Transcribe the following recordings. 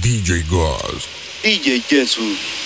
DJ Gauze. DJ Jesus.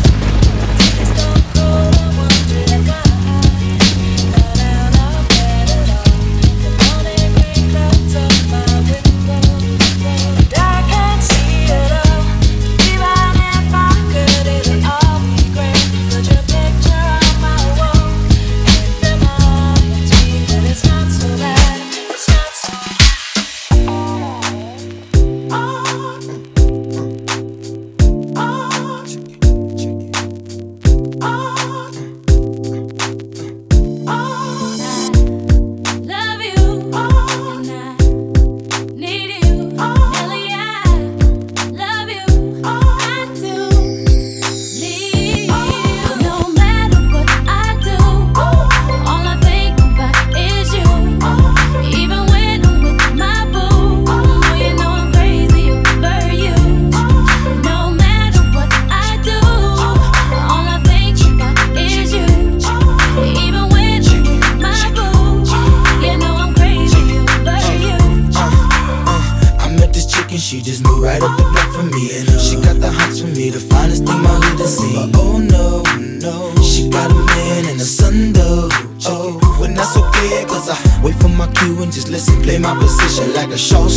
Like a show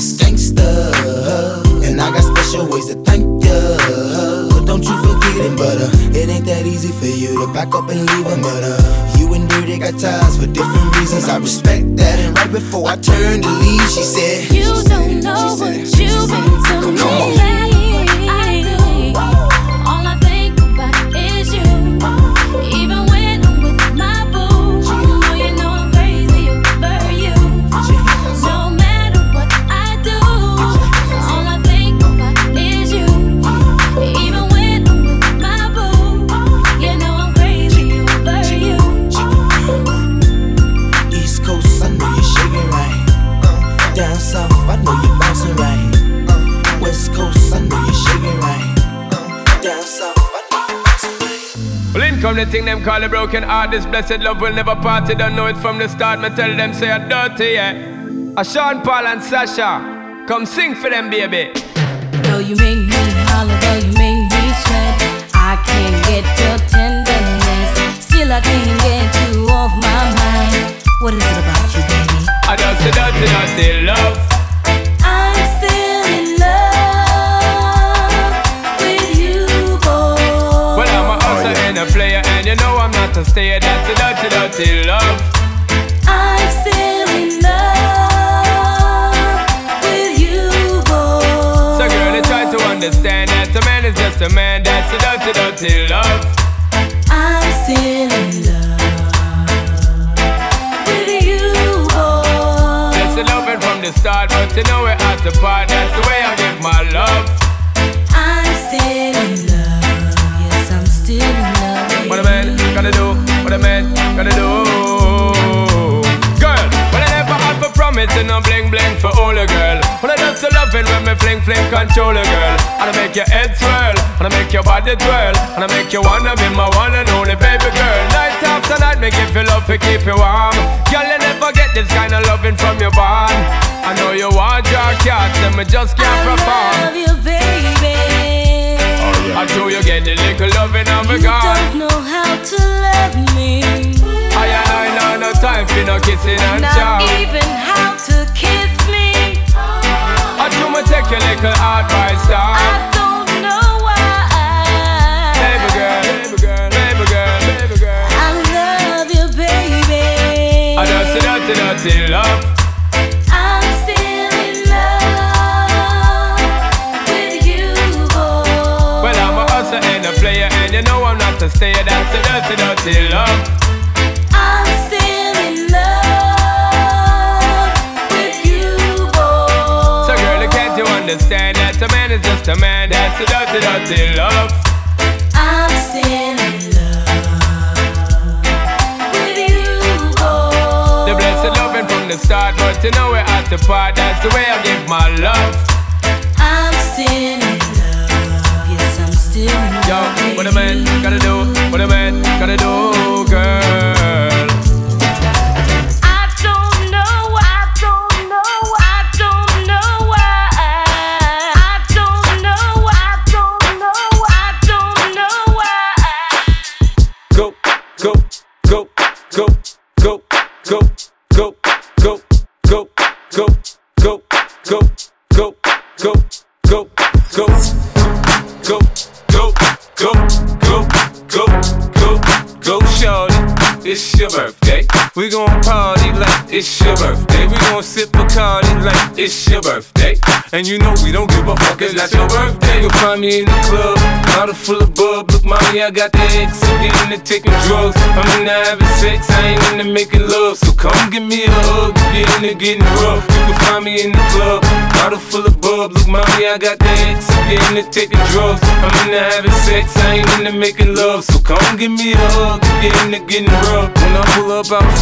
gangsta, and I got special ways to thank ya. Don't you forget it, but uh, it ain't that easy for you to back up and leave but uh, you and Dirty got ties for different reasons. I respect that, and right before I turned to leave, she said, thing them call a broken heart, this blessed love will never part. You don't know it from the start. Me tell them say I'm dirty, yeah. A Sean Paul and Sasha, come sing for them, baby. Though you make me holler, though you make me sweat, I can't get your tenderness. Still I can't get you off my mind. What is it about you, baby? I just a dirty, dirty love. A dirty, dirty love. I'm still in love with you, boy. That's the loving from the start, but you know we're at the part. That's the for promising no bling bling for all a girl. When I dance to loving when me fling fling control a girl. And I make your head swirl, and I make your body twirl, and I make you wanna be my one and only baby girl. Night after night, make you love to keep you warm. Girl, you never get this kind of loving from your bond. I know you want your cat, and me just can't perform. I love you, baby. I Until you get the little loving of a God. You don't know how to love me. I ain't I know no time for no kissing and Not chow. even how to kiss me. I do me take your little advice down. I don't know why. Baby girl, baby girl, baby girl, baby girl. I love you, baby. I just dirty, dirty love. To stay. That's a dirty, dirty love. I'm still in love with you, boy. So, girl, can't you understand that a man is just a man? That's a dirty, dirty love. I'm still in love with you, boy. The blessed loving from the start, but you know we're at the part. That's the way I give my love. I'm still Yo, what a man gotta do, what a man gotta do, girl. It's Shimmer. We gon' party like it's your birthday. We gon' sip a party like it's your birthday. And you know we don't give a fuck, it's not your birthday. You'll find me in the club, bottle full of bub. Look, mommy, I got the X. I'm into taking drugs. I'm into having sex, I ain't into making love. So come give me a hug, get into getting rough. You can find me in the club, bottle full of bub. Look, mommy, I got the X. I'm into taking drugs. I'm into having sex, I ain't into making love. So come give me a hug, get into getting rough. When I pull up out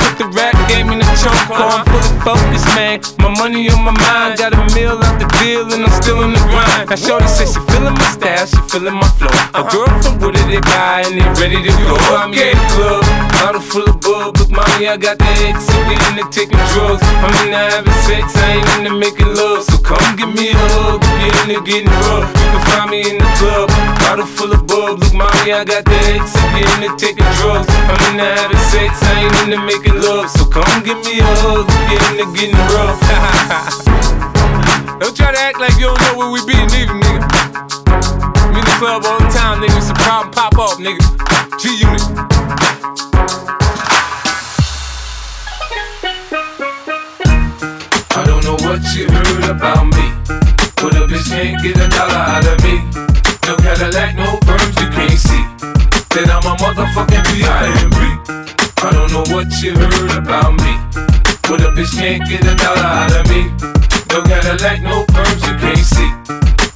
put the rap game in the choke. I'm full of focus, man. My money on my mind, got a meal out the deal, and I'm still in the grind. Now, Shorty says she feeling my style, she feeling my flow. A girl from Wooded, they buy, and they ready to go. I'm in the club, bottle full of bug. Look, mommy, I got the X, I'm into taking drugs. I'm into having sex, I ain't into making love. So come give me a hug, if you're getting rough. You can find me in the club, bottle full of bug. Look, mommy, I got the X, I'm into taking drugs. I'm into having sex, I ain't into making love. So come give me a hug, if you're getting rough. Don't try to act like you don't know where we be, nigga, nigga. In the club all the time, nigga. Some problem pop off, nigga. G Unit. I don't know what you heard about me. But a bitch can't get a dollar out of me. No Cadillac, no perms you can't see. Then I'm a motherfucking B.I.M.B. I don't know what you heard about me. But a bitch can't get a dollar out of me. No Cadillac, no perms you can't see.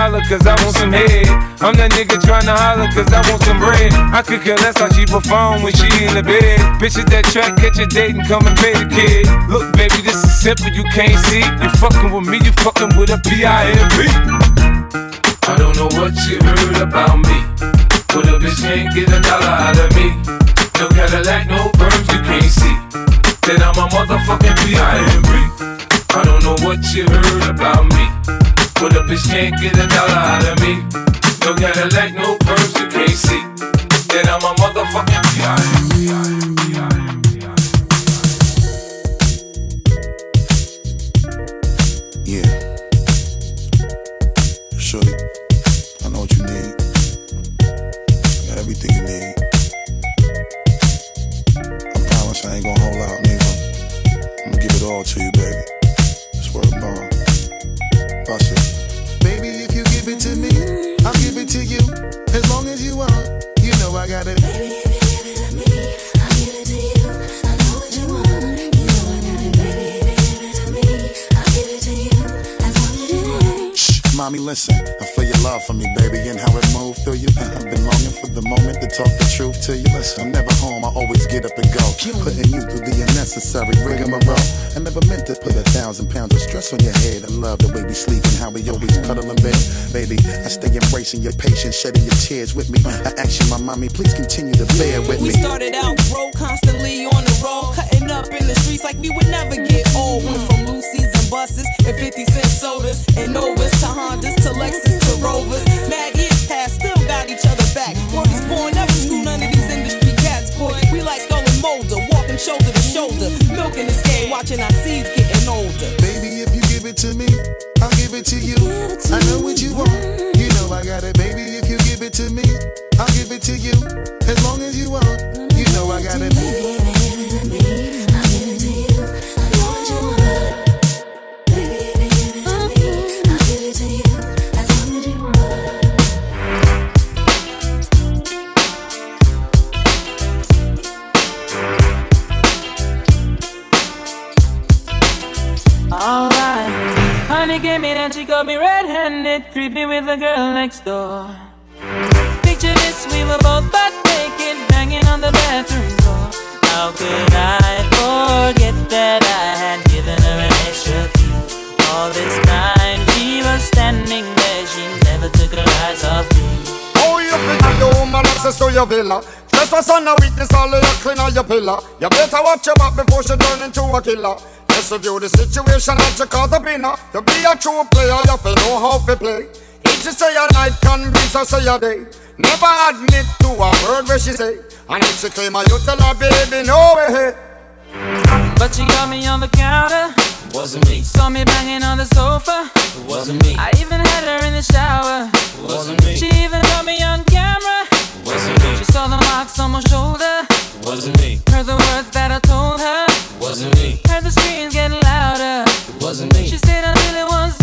holler cause I want some head. I'm that nigga trying to holler cause I want some bread. I could care less how she perform when she in the bed. Bitch at that track, catch a date and come and pay the kid. Look, baby, this is simple, you can't see. You fucking with me, you fucking with a B.I.M.B. I don't know what you heard about me. But a bitch can't get a dollar out of me. No Cadillac, no perms you can't see. Then I'm a motherfucking B.I.M.B. I don't know what you heard about me. But a bitch can't get a dollar out of me. No Cadillac, no perms you can't see. The moment to talk the truth to you. Listen, I'm never home, I always get up and go. Putting you through the unnecessary rigmarole. I never meant to put a thousand pounds of stress on your head. I love the way we sleep and how we always cuddle in bed. Baby, I stay embracing your patience, shedding your tears with me. I ask you, my mommy, please continue to bear with We me. We started out broke, constantly on the road, cutting up in the streets like we would never get old. Went from Lucy's and buses and 50 cent sodas and Novas to Hondas to Lexus to Rovers. Years past, still got each other back. Word is born, never none of these industry cats, boy. We like Scully and Mulder, walking shoulder to shoulder, milking this game, watching our seeds getting older. Baby, if you give it to me, I'll give it to you. I know what you want, you know I got it. Baby, if you give it to me, I'll give it to you. As long as you want, you know I got it. Baby, came in and she got me red-handed, creeping with the girl next door. Picture this, we were both butt naked, banging on the bathroom door. How could I forget that I had given her an extra key? All this time she was standing there, she never took her eyes off me. Oh, you think I know man access to your villa? Just for son, a witness all of your clean on your pillar. You better watch your back before she turn into a killer. Just review the situation that you call the winner. To be a true player, you have to know how to play. If she say a night, convince her say a day. Never admit to a word where she say. And if she claim her, you tell her, baby, no way. But she got me on the counter. Wasn't me. Saw me banging on the sofa. Wasn't me. I even had her in the shower. Wasn't me. She even got me on camera. Wasn't me. She saw the marks on my shoulder. Wasn't me. Heard the words that I told her. Wasn't me. Heard the screams getting louder. It wasn't me. She stayed until it was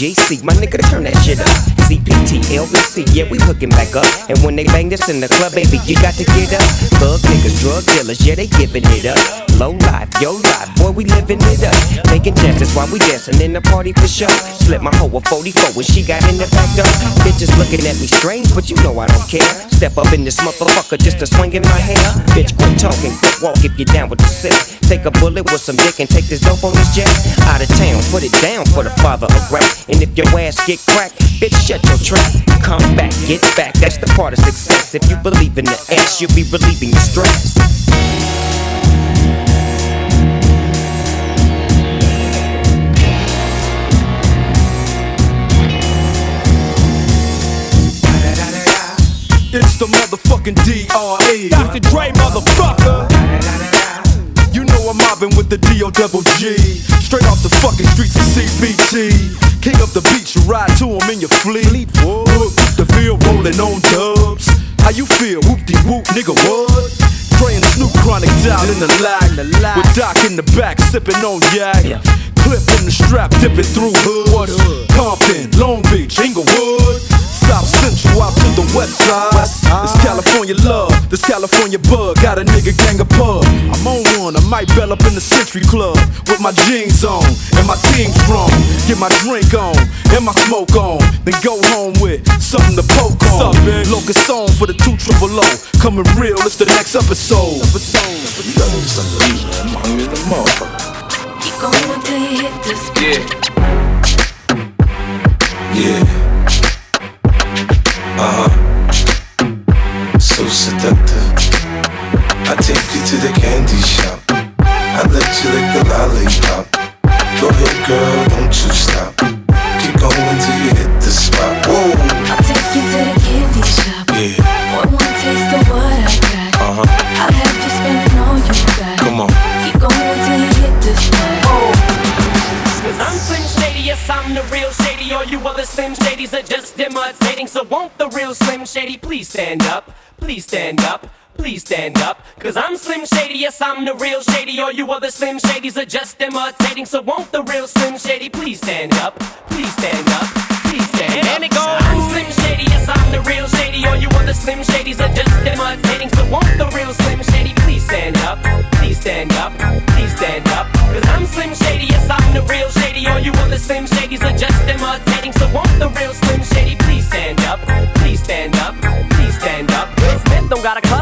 GC, my nigga, to turn that shit up. CPT, LBC, yeah, we hooking back up. And when they bang this in the club, baby, you got to get up. Thug niggas, drug dealers, yeah, they giving it up. Low life, yo life, boy, we living it up. Taking chances while we dancing in the party for sure. Slip my hoe a 44 when she got in the back door. Bitches looking at me strange, but you know I don't care. Step up in this motherfucker just to swing in my hair. Bitch, quit talking, quit walk if you down with the sip. Take a bullet with some dick and take this dope on this jet. Out of town, put it down for the father of rap. And if your ass get cracked, bitch, shut your trap. Come back, get back, that's the part of success. If you believe in the ass, you'll be relieving the stress. The motherfucking D.R.E. Dr. Dre, motherfucker. You know I'm mobbing with the D.O. double G. Straight off the fucking streets of CPT. King up the beach, you ride to him in your fleet. Look, the field rolling on dubs. How you feel? Whoop de whoop, nigga, what? And Snoop Chronic down in the lag. With Doc in the back, sipping on yak. Clip in the strap, dipping through hood. Compton, Long Beach, Inglewood. South Central out to the west side. This California love, this California bug. Got a nigga gang of pub. I'm on one, I might bell up in the Century Club with my jeans on and my team strong. Get my drink on and my smoke on, then go home with something to poke on. Locust song for the two triple O. Coming real, it's the next episode. Keep going until you hit the spot. Yeah. I'm the real Shady. All you other Slim Shadys are just imitating. So won't the real Slim Shady please stand up? Please stand up. Please stand up. And it goes. I'm Slim Shady, yes, I'm the real Shady. All you other Slim Shadys are just imitating. So won't the real Slim Shady please stand up? Please stand up. Please stand up. Cause I'm Slim Shady, yes, I'm the real Shady. All you other Slim Shadys are just imitating. So won't the real Slim Shady please stand up? Please stand up. Please stand up. Smith don't got a cuss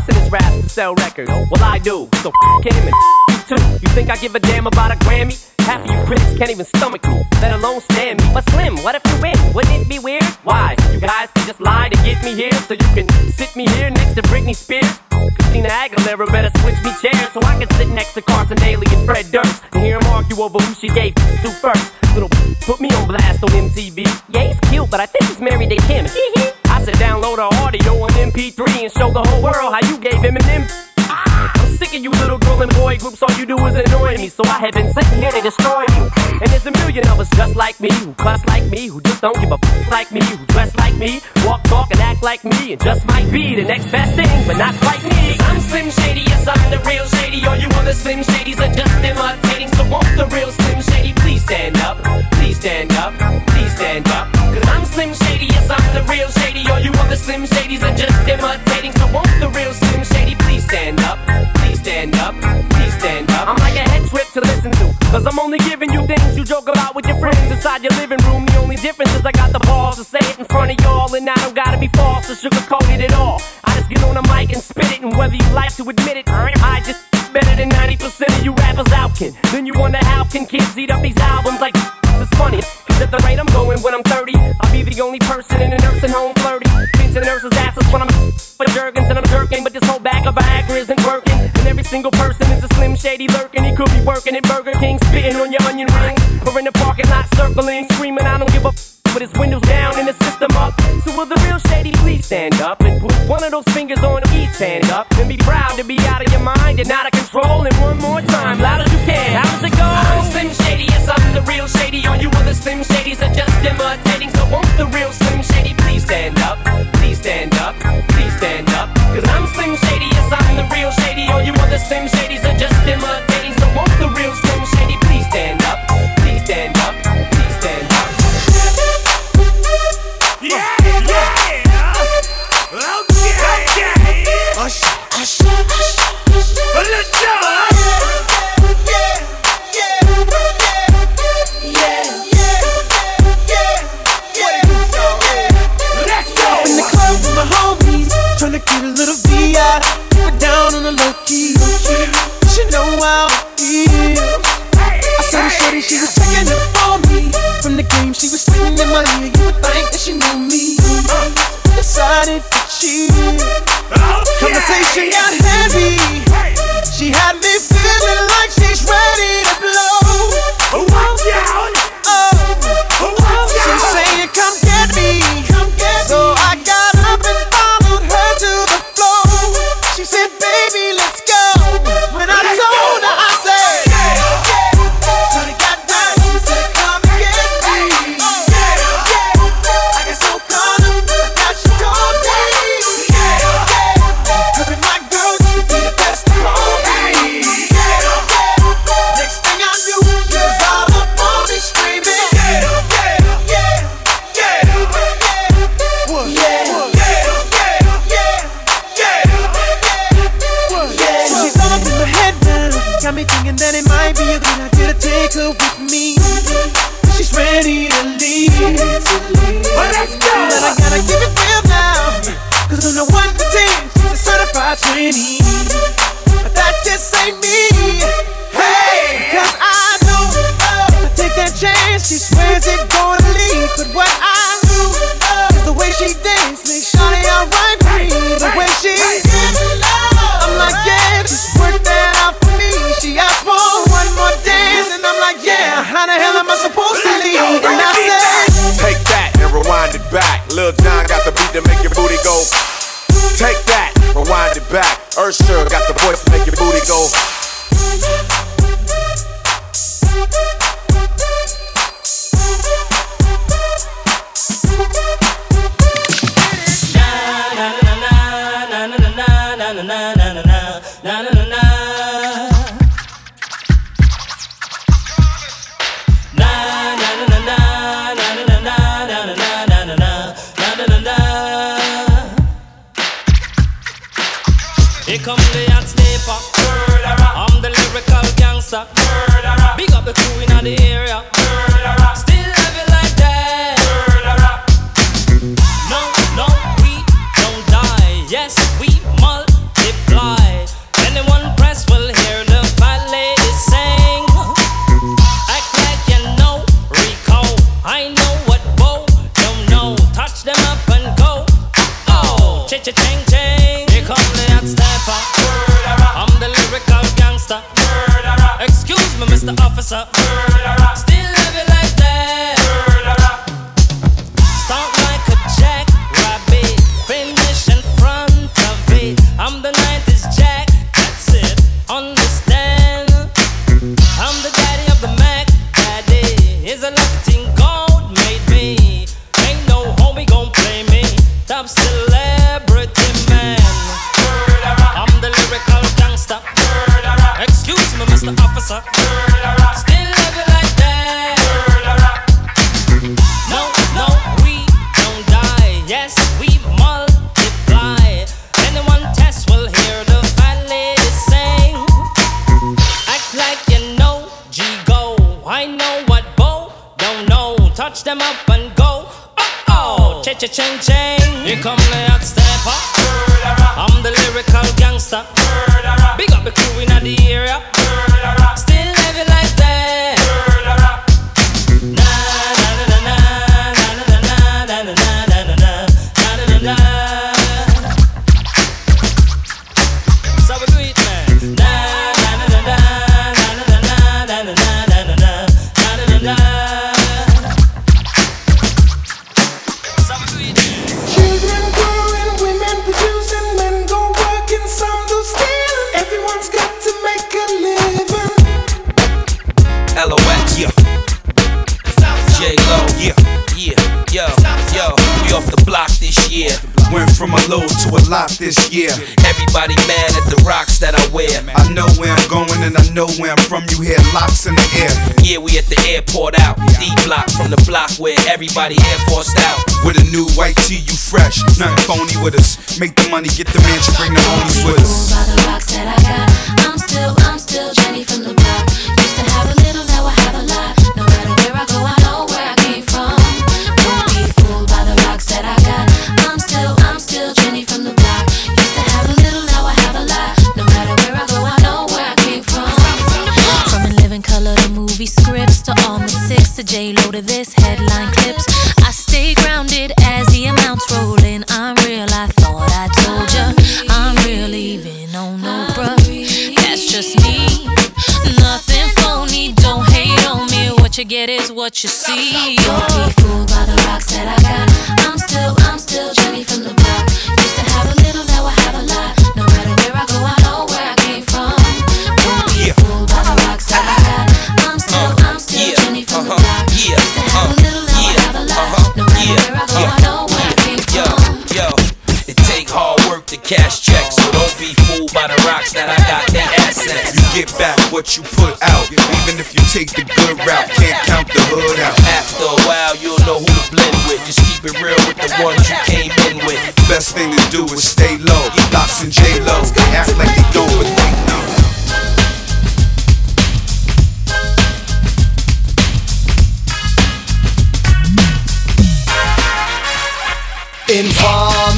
sell records. Well, I do. So f him and you too. You think I give a damn about a Grammy? Half of you critics can't even stomach me, let alone stand me. But Slim, what if you win? Wouldn't it be weird? Why? You guys can just lie to get me here, so you can sit me here next to Britney Spears. Christina Aguilera better switch me chairs so I can sit next to Carson Daly and Fred Durst and hear them argue over who she gave to first. Little put me on blast on MTV. Yeah, he's cute, but I think he's married to Kim. I said download her audio on MP3 and show the whole world how you gave him an M. I'm sick of you little girl and boy groups, all you do is annoy me. So I have been sitting here to destroy you. And there's a million of us just like me, who cuss like me, who just don't give a f like me, who dress like me, walk, talk, and act like me, and just might be the next best thing, but not like me. i I'm Slim Shady, yes, I'm the real Shady. All you other Slim Shadys are just nursing home flirty. Pinching nurses' asses when I'm for jerkins and I'm jerking. But this whole bag of Viagra isn't working. And every single person is a slim shady lurking. He could be working at Burger King, spitting on your onion ring. Or in the parking lot, circling, screaming, I don't give a f- with his windows down and the system up. So will the real shady please stand up and put one of those fingers on each hand up and be proud to be out of your mind and out of control. And one more time, loud as you can. How's it go? I'm Slim Shady, yes I'm the real shady. All you other Slim Shadys are just imitating. So won't the real Slim same thing. Flashing on me, uh, decided to cheat. Oh, Conversation got heavy. 20. Everybody air forced out. With a new white tee, you fresh. Nothing phony with us. Make the money, get the mansion, bring the homies with us. Get back what you put out. Even if you take the good route, can't count the hood out. After a while, you'll know who to blend with. Just keep it real with the ones you came in with. Best thing to do is stay low. Locks and J Lo. Act like they don't, but they know. Informer, you know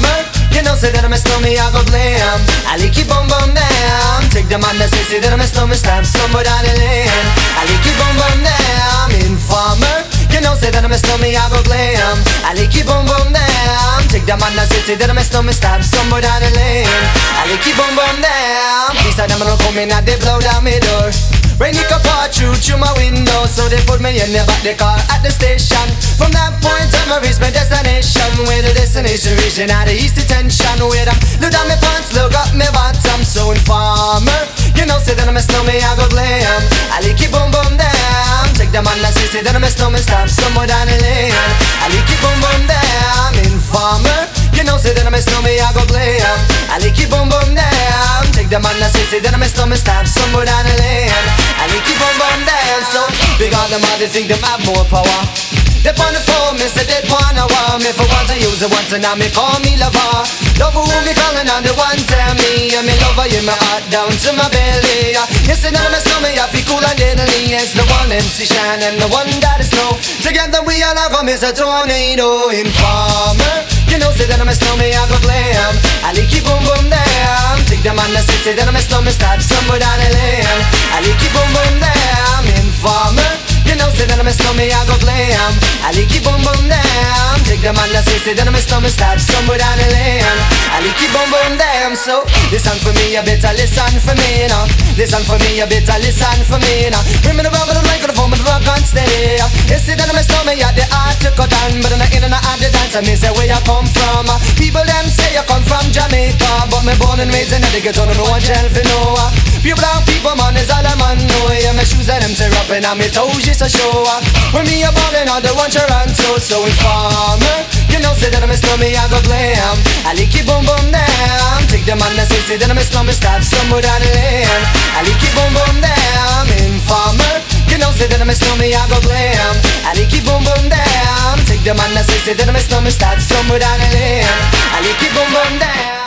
say that I'm a snowman, I go blam. I like you bum bum down. Take the man that say, say that I'm a snowman, stamp somewhere down the lane. I like you bum bum down. Informer, you know say that I'm a snowman, I go glam. I like you bum bum down. Take the man that say, say that I'm a snowman, stamp somewhere down the lane. I like you bum bum down. Please, I'm gonna come in and they blow down my door. Rain it can pour through through my window So they put me in the back the car at the station. From that point on I reach my destination. Where the destination region at the east detention. Where I look down my pants, look up my bottom So informer. You know say that I'm a snowman, I go glam. I like it boom boom down Take the man that say, that I'm a snowman Stop somewhere down the lane I like it boom boom down Informer. You know say that I'm a snowman, I go down Take the say that I'm a snowman Stop somewhere down the lane I like it boom boom down So big on them all, they think them have more power. They on the phone, me say they wanna want me. For once I use it once and now me call me lover. Love who me calling on the one tell me. And me lover in my heart down to my belly. That I'm a stomach, I feel cool and deadly. It's the one MC Shan and the one that is snow Together we all have a Mr. Tornado Informer You know say that I'm a snowman, I go glam I like it boom boom down Take the man that say, say that I'm a snowman Start somewhere down the lane I like it boom boom down Informer you know, say that I'm a snowman, I go glam I like it boom boom down Take the man that say, say that I'm a snowman Start somewhere down the lane I like it boom boom down So, listen for me, you better listen for me now Listen for me, you better listen for me now Bring me the rubber, the microphone, but the rock on steady You see that I'm a snowman, yeah, the art to cut on But I'm not in and out the dance me say where you come from. Uh. People them say you come from Jamaica, but me born and raised in the ghetto, no one tell for no. Uh. Pure black people man is all a man know. Yeah, my shoes and them tear up and my toes just show. When me a ballin', I don't want your answer, so informer. You know say that I'm a slummy, I go blame. I lick it boom boom down. Take the man that say say that I'm a slummy, stop somewhere down the lane. I lick it boom boom down. Informer. You know say that I'm a slummy, I go blame. I lick it boom boom down. Take the man that say say that I'm a slummy, stop somewhere down the lane. I lick it boom boom down.